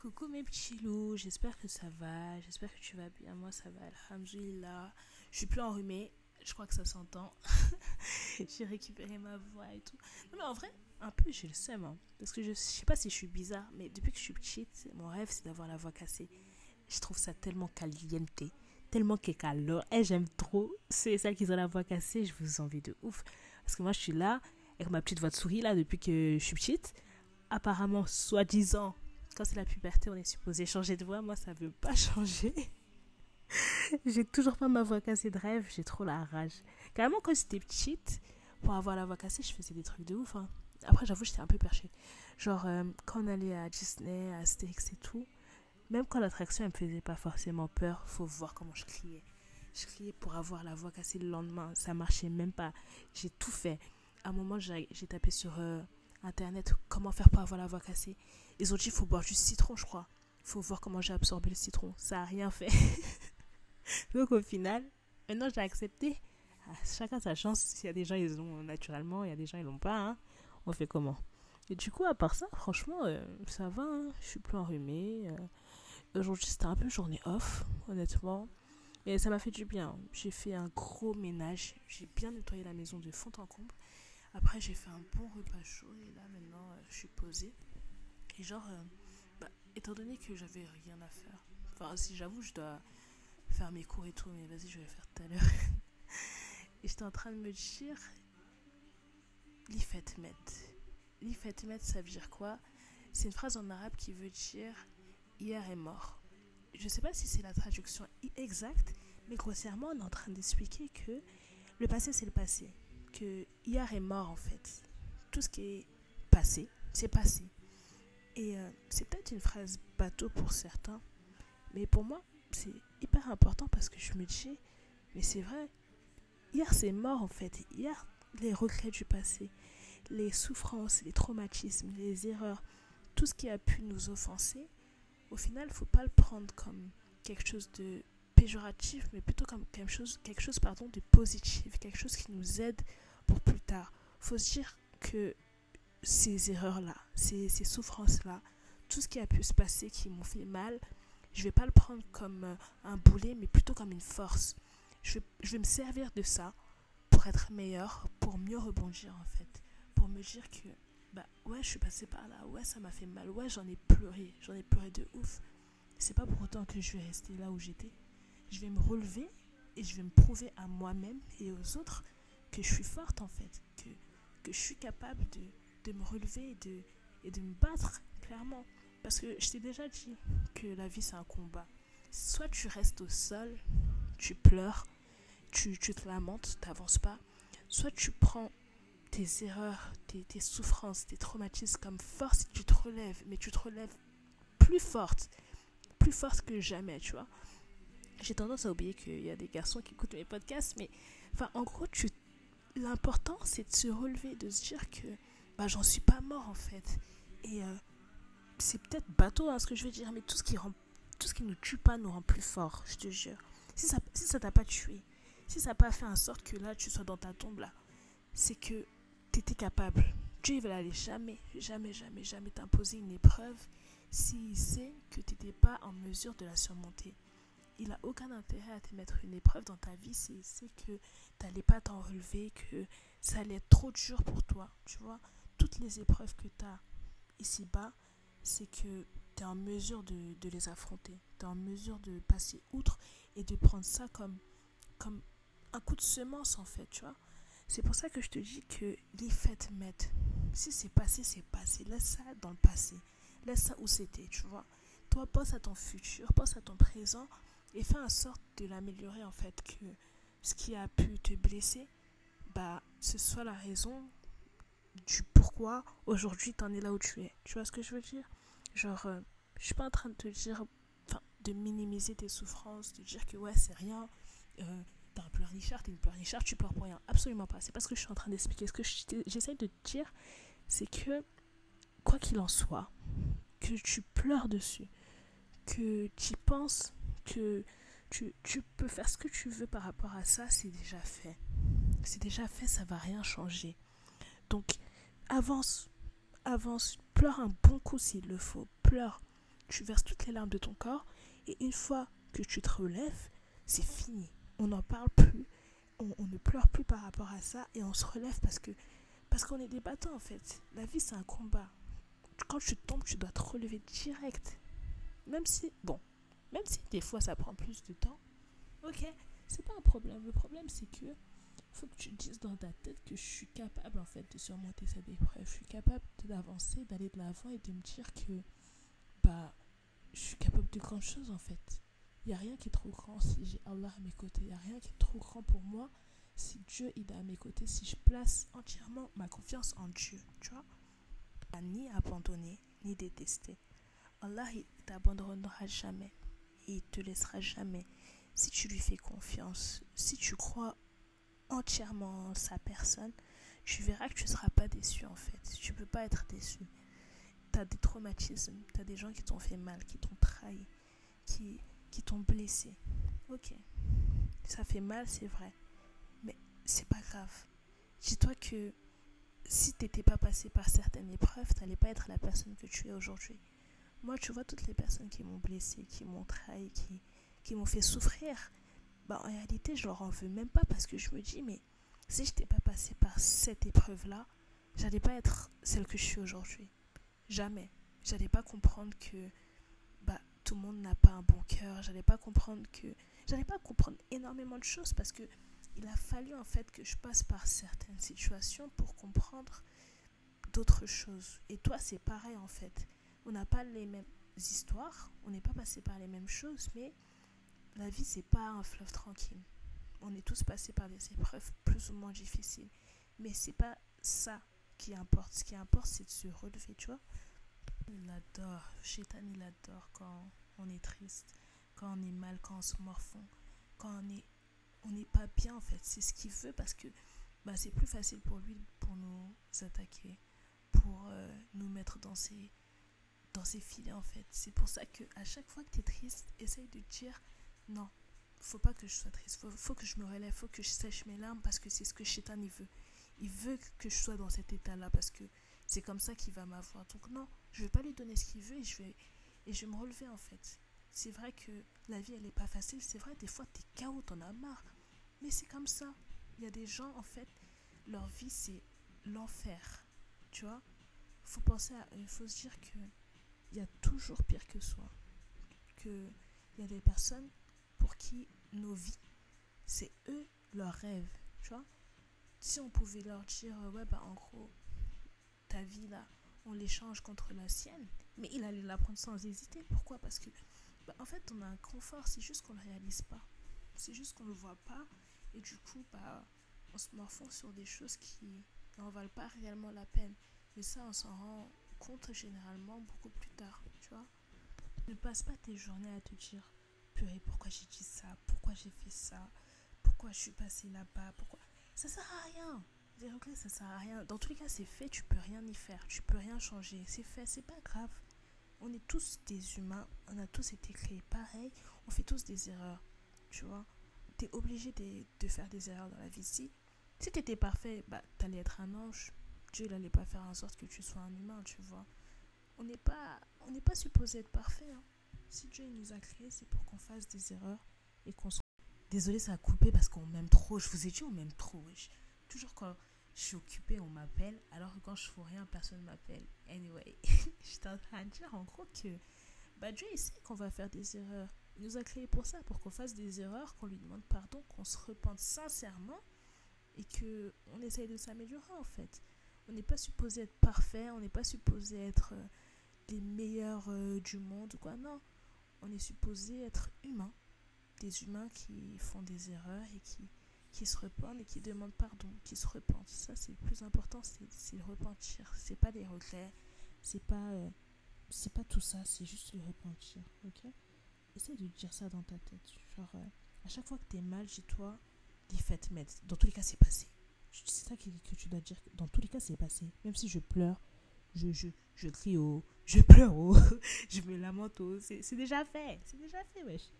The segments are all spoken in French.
Coucou mes petits loups, j'espère que ça va, j'espère que tu vas bien. Moi ça va, alhamdoulilah. Je suis plus enrhumée, je crois que ça s'entend. j'ai récupéré ma voix et tout. Non mais en vrai, un peu j'ai le seum. Hein. parce que je, sais pas si je suis bizarre, mais depuis que je suis petite, mon rêve c'est d'avoir la voix cassée. Je trouve ça tellement caliente, tellement que calor. Et j'aime trop. C'est ça qui ont la voix cassée, je vous envie de ouf. Parce que moi je suis là, avec ma petite voix de souris là depuis que je suis petite. Apparemment, soi-disant, quand c'est la puberté, on est supposé changer de voix. Moi, ça veut pas changer. j'ai toujours pas ma voix cassée de rêve. J'ai trop la rage. Carrément, quand j'étais petite, pour avoir la voix cassée, je faisais des trucs de ouf. Hein. Après, j'avoue, j'étais un peu perché. Genre, euh, quand on allait à Disney, à Astérix et tout, même quand l'attraction, elle me faisait pas forcément peur, faut voir comment je criais. Je criais pour avoir la voix cassée le lendemain. Ça marchait même pas. J'ai tout fait. À un moment, j'ai tapé sur euh, Internet comment faire pour avoir la voix cassée. Ils ont dit il faut boire du citron, je crois. Il faut voir comment j'ai absorbé le citron. Ça a rien fait. Donc au final, maintenant j'ai accepté. Ah, chacun sa chance. S'il y a des gens, ils l'ont naturellement. Il y a des gens, ils l'ont pas. Hein. On fait comment? Et du coup, à part ça, franchement, euh, ça va. Hein. Je suis plus enrhumée. Euh. Aujourd'hui, c'était un peu journée off, honnêtement. Et ça m'a fait du bien. J'ai fait un gros ménage. J'ai bien nettoyé la maison de fond en comble. Après, j'ai fait un bon repas chaud. Et là, maintenant, euh, je suis posée. Et genre, euh, bah, étant donné que j'avais rien à faire, enfin, si j'avoue, je dois faire mes cours et tout, mais vas-y, je vais faire tout à l'heure. et j'étais en train de me dire, l'ifetmet. L'ifetmet, ça veut dire quoi? C'est une phrase en arabe qui veut dire hier est mort. Je sais pas si c'est la traduction exacte, mais grossièrement, on est en train d'expliquer que le passé, c'est le passé. Que hier est mort, en fait. Tout ce qui est passé, c'est passé. Et euh, c'est peut-être une phrase bateau pour certains, mais pour moi, c'est hyper important parce que je me dis, mais c'est vrai, hier c'est mort en fait. Hier, les regrets du passé, les souffrances, les traumatismes, les erreurs, tout ce qui a pu nous offenser, au final, il faut pas le prendre comme quelque chose de péjoratif, mais plutôt comme quelque chose, quelque chose pardon, de positif, quelque chose qui nous aide pour plus tard. faut se dire que ces erreurs-là, ces, ces souffrances-là, tout ce qui a pu se passer qui m'ont fait mal, je vais pas le prendre comme euh, un boulet, mais plutôt comme une force. Je vais, je vais me servir de ça pour être meilleur, pour mieux rebondir en fait. Pour me dire que, bah ouais, je suis passée par là, ouais, ça m'a fait mal, ouais, j'en ai pleuré, j'en ai pleuré de ouf. C'est pas pour autant que je vais rester là où j'étais. Je vais me relever et je vais me prouver à moi-même et aux autres que je suis forte en fait, que, que je suis capable de, de me relever et de, et de me battre, clairement. Parce que je t'ai déjà dit que la vie, c'est un combat. Soit tu restes au sol, tu pleures, tu, tu te lamentes, tu n'avances pas. Soit tu prends tes erreurs, tes, tes souffrances, tes traumatismes comme force et tu te relèves. Mais tu te relèves plus forte, plus forte que jamais, tu vois. J'ai tendance à oublier qu'il y a des garçons qui écoutent mes podcasts, mais enfin, en gros, l'important, c'est de se relever, de se dire que bah, j'en suis pas mort en fait. Et euh, c'est peut-être bateau hein, ce que je veux dire, mais tout ce qui rend, tout ce qui nous tue pas nous rend plus fort, je te jure. Si ça, si ça t'a pas tué, si ça n'a pas fait en sorte que là tu sois dans ta tombe là, c'est que tu étais capable. Dieu il va jamais, jamais, jamais, jamais t'imposer une épreuve s'il sait que tu n'étais pas en mesure de la surmonter. Il n'a aucun intérêt à te mettre une épreuve dans ta vie s'il sait que tu n'allais pas t'en relever, que ça allait être trop dur pour toi, tu vois toutes les épreuves que tu as ici-bas, c'est que tu es en mesure de, les affronter. Tu es en mesure de passer outre et de prendre ça comme, comme un coup de semence, en fait, tu vois. C'est pour ça que je te dis que les fêtes mettent. Si c'est passé, c'est passé. Laisse ça dans le passé. Laisse ça où c'était, tu vois. Toi, pense à ton futur, pense à ton présent et fais en sorte de l'améliorer, en fait. Que ce qui a pu te blesser, bah, ce soit la raison du pourquoi aujourd'hui t'en es là où tu es. Tu vois ce que je veux dire? Genre, euh, je suis pas en train de te dire, de minimiser tes souffrances, de dire que ouais, c'est rien, euh, t'as un pleurnichard, t'es une pleurnichard, tu pleures pour rien. Absolument pas. C'est pas ce que je suis en train d'expliquer. Ce que j'essaie de te dire, c'est que, quoi qu'il en soit, que tu pleures dessus, que tu penses, que tu, tu peux faire ce que tu veux par rapport à ça, c'est déjà fait. C'est déjà fait, ça va rien changer. Donc, avance, avance, pleure un bon coup s'il le faut, pleure. tu verses toutes les larmes de ton corps et une fois que tu te relèves, c'est fini. On n'en parle plus, on, ne pleure plus par rapport à ça et on se relève parce que parce qu'on est des battants en fait. La vie c'est un combat. Quand tu tombes, tu dois te relever direct. Même si, bon, même si des fois ça prend plus de temps, ok, c'est pas un problème. Le problème c'est que faut que tu dises dans ta tête que je suis capable en fait de surmonter cette épreuve. Je suis capable d'avancer, d'aller de l'avant et de me dire que bah je suis capable de grandes choses en fait. Il n'y a rien qui est trop grand si j'ai Allah à mes côtés. Il n'y a rien qui est trop grand pour moi si Dieu il est à mes côtés, si je place entièrement ma confiance en Dieu. Tu vois Ni abandonner, ni détester. Allah il t'abandonnera jamais. Il te laissera jamais. Si tu lui fais confiance, si tu crois entièrement en sa personne, tu verras que tu ne seras pas déçu en fait. Tu ne peux pas être déçu. Tu as des traumatismes, tu as des gens qui t'ont fait mal, qui t'ont trahi, qui, qui t'ont blessé. Ok, ça fait mal, c'est vrai. Mais c'est pas grave. Dis-toi que si tu n'étais pas passé par certaines épreuves, tu n'allais pas être la personne que tu es aujourd'hui. Moi, tu vois, toutes les personnes qui m'ont blessé, qui m'ont trahi, qui, qui m'ont fait souffrir, bah, en réalité, je leur en veux même pas parce que je me dis, mais si je n'étais pas passé par cette épreuve-là, j'allais pas être celle que je suis aujourd'hui. Jamais. J'allais pas comprendre que bah, tout le monde n'a pas un bon cœur. J'allais pas comprendre que. J'allais pas comprendre énormément de choses parce que il a fallu en fait que je passe par certaines situations pour comprendre d'autres choses. Et toi, c'est pareil en fait. On n'a pas les mêmes histoires, on n'est pas passé par les mêmes choses, mais la vie, c'est pas un fleuve tranquille. On est tous passés par des épreuves plus ou moins difficiles. Mais c'est pas ça qui importe. Ce qui importe, c'est de se relever, tu vois. Il adore, Shaitan, il adore quand on est triste, quand on est mal, quand on se morfond, quand on est on n'est pas bien en fait. C'est ce qu'il veut parce que bah, c'est plus facile pour lui pour nous attaquer, pour euh, nous mettre dans ses, dans ses filets en fait. C'est pour ça que à chaque fois que tu es triste, essaye de dire non, faut pas que je sois triste, faut, faut que je me relève, faut que je sèche mes larmes parce que c'est ce que Shaitan il veut. Il veut que je sois dans cet état-là parce que c'est comme ça qu'il va m'avoir. Donc non, je vais pas lui donner ce qu'il veut et je vais et je me relever en fait. C'est vrai que la vie elle est pas facile, c'est vrai des fois tu es KO, t'en as marre. Mais c'est comme ça. Il y a des gens en fait leur vie c'est l'enfer. Tu vois? Faut penser à il faut se dire que il y a toujours pire que soi. Que il y a des personnes pour qui nos vies, c'est eux leurs rêves, tu vois. Si on pouvait leur dire, ouais, bah en gros, ta vie là, on l'échange contre la sienne, mais il allait la prendre sans hésiter. Pourquoi? Parce que, bah, en fait, on a un confort, c'est juste qu'on ne le réalise pas. C'est juste qu'on ne le voit pas, et du coup, bah, on se morfond sur des choses qui n'en valent pas réellement la peine. Mais ça, on s'en rend compte généralement beaucoup plus tard, tu vois. Ne passe pas tes journées à te dire pourquoi j'ai dit ça Pourquoi j'ai fait ça Pourquoi je suis passée là-bas Pourquoi Ça sert à rien. Regrets, ça sert à rien. Dans tous les cas, c'est fait, tu peux rien y faire, tu peux rien changer. C'est fait, c'est pas grave. On est tous des humains, on a tous été créés pareil, on fait tous des erreurs, tu vois? T'es obligé de, faire des erreurs dans la vie. Si, si t'étais parfait, bah, t'allais être un ange. Dieu, il allait pas faire en sorte que tu sois un humain, tu vois. On n'est pas, on n'est pas supposé être parfait. Hein. Si Dieu nous a créés, c'est pour qu'on fasse des erreurs et qu'on soit. Désolé, ça a coupé parce qu'on m'aime trop. Je vous ai dit, on m'aime trop. Toujours quand je suis occupée, on m'appelle. Alors que quand je fais rien, personne m'appelle. Anyway, j'étais en train de dire en gros que bah, Dieu, il sait qu'on va faire des erreurs. Il nous a créés pour ça, pour qu'on fasse des erreurs, qu'on lui demande pardon, qu'on se repente sincèrement et que on essaye de s'améliorer en fait. On n'est pas supposé être parfait, on n'est pas supposé être euh, les meilleurs euh, du monde quoi. Non, on est supposé être humain. Des humains qui font des erreurs et qui, qui se repentent et qui demandent pardon, qui se repentent. Ça, c'est le plus important, c'est le repentir. C'est pas les regrets, c'est pas, euh, c'est pas tout ça, c'est juste le repentir. Ok? Essaye de dire ça dans ta tête. Genre, euh, à chaque fois que t'es mal chez toi, dis faites mettre. Dans tous les cas, c'est passé. C'est ça que, que, tu dois dire. Dans tous les cas, c'est passé. Même si je pleure, je, je, je crie au, je pleure au, je me lamente au. C'est déjà fait, c'est déjà fait, wesh.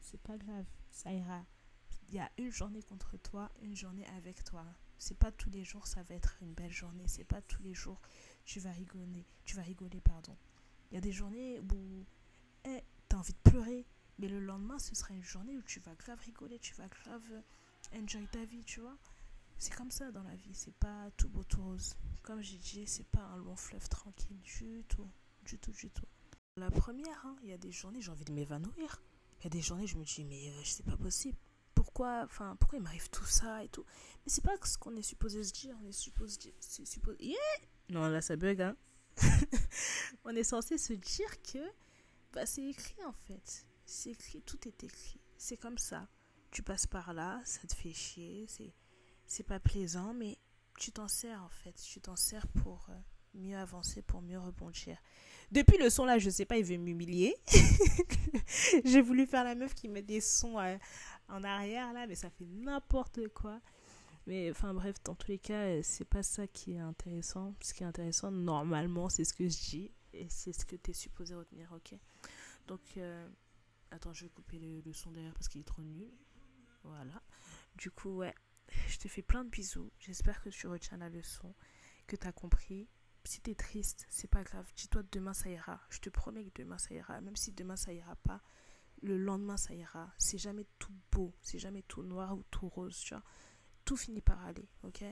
C'est pas grave, ça ira. Il y a une journée contre toi, une journée avec toi. C'est pas tous les jours ça va être une belle journée. C'est pas tous les jours tu vas rigoler, tu vas rigoler, pardon. Il y a des journées où as envie de pleurer. Mais le lendemain, ce sera une journée où tu vas grave rigoler, tu vas grave enjoy ta vie, tu vois. C'est comme ça dans la vie, c'est pas tout beau tout rose. Comme j'ai dit, c'est pas un long fleuve tranquille du tout, du tout, du tout. La première, hein, il y a des journées, j'ai envie de m'évanouir. Il y a des journées, je me dis, mais euh, c'est pas possible. Pourquoi, enfin, pourquoi il m'arrive tout ça et tout? Mais c'est pas ce qu'on est supposé se dire. On est supposé, c'est supposé. Yeah non, là, ça bug, hein. on est censé se dire que bah, c'est écrit en fait. C'est écrit, tout est écrit. C'est comme ça. Tu passes par là, ça te fait chier, c'est, c'est pas plaisant, mais tu t'en sers en fait. Tu t'en sers pour euh, mieux avancer, pour mieux rebondir. Depuis le son là, je sais pas, il veut m'humilier. J'ai voulu faire la meuf qui met des sons euh, en arrière là, mais ça fait n'importe quoi. Mais enfin bref, dans tous les cas, euh, c'est pas ça qui est intéressant. Ce qui est intéressant, normalement, c'est ce que je dis et c'est ce que tu es supposé retenir, ok? Donc, attends, je vais couper le, son derrière parce qu'il est trop nul. Voilà. Du coup, ouais, je te fais plein de bisous. J'espère que tu retiens la leçon, que tu as compris. Si tu es triste, c'est pas grave. Dis-toi demain ça ira. Je te promets que demain ça ira. Même si demain ça ira pas, le lendemain ça ira. C'est jamais tout beau, c'est jamais tout noir ou tout rose, tu vois tout finit par aller, ok?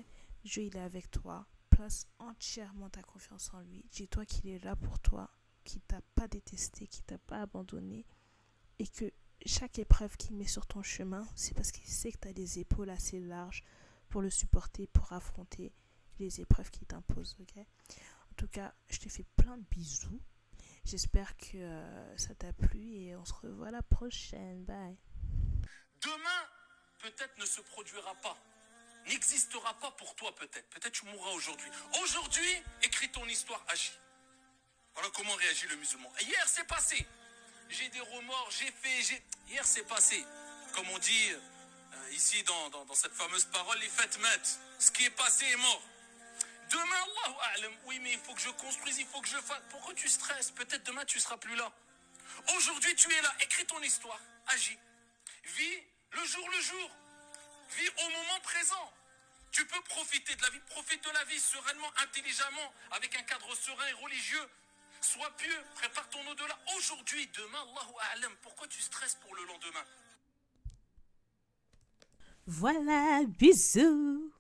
Dieu, il est avec toi. Place entièrement ta confiance en lui. Dis-toi qu'il est là pour toi, qu'il t'a pas détesté, qu'il t'a pas abandonné et que chaque épreuve qu'il met sur ton chemin, c'est parce qu'il sait que tu as les épaules assez larges pour le supporter, pour affronter les épreuves qu'il t'impose, ok? En tout cas, je te fais plein de bisous. J'espère que euh, ça t'a plu et on se revoit la prochaine. Bye. Demain, peut-être ne se produira pas n'existera pas pour toi peut-être. Peut-être tu mourras aujourd'hui. Aujourd'hui, écris ton histoire, agis. Voilà comment réagit le musulman. hier, c'est passé. J'ai des remords, j'ai fait, j'ai... Hier, c'est passé. Comme on dit euh, ici dans, dans, cette fameuse parole, les fêtes mettent. Ce qui est passé est mort. Demain, oui, mais il faut que je construise, il faut que je fasse. Pourquoi tu stresses? Peut-être demain, tu seras plus là. Aujourd'hui, tu es là. Écris ton histoire. Agis. Vis le jour le jour. Vis au moment présent. Tu peux profiter de la vie, profite de la vie sereinement, intelligemment, avec un cadre serein et religieux. Sois pieux, prépare ton au-delà. Aujourd'hui, demain, Allahu A'lam. Pourquoi tu stresses pour le lendemain? Voilà, bisous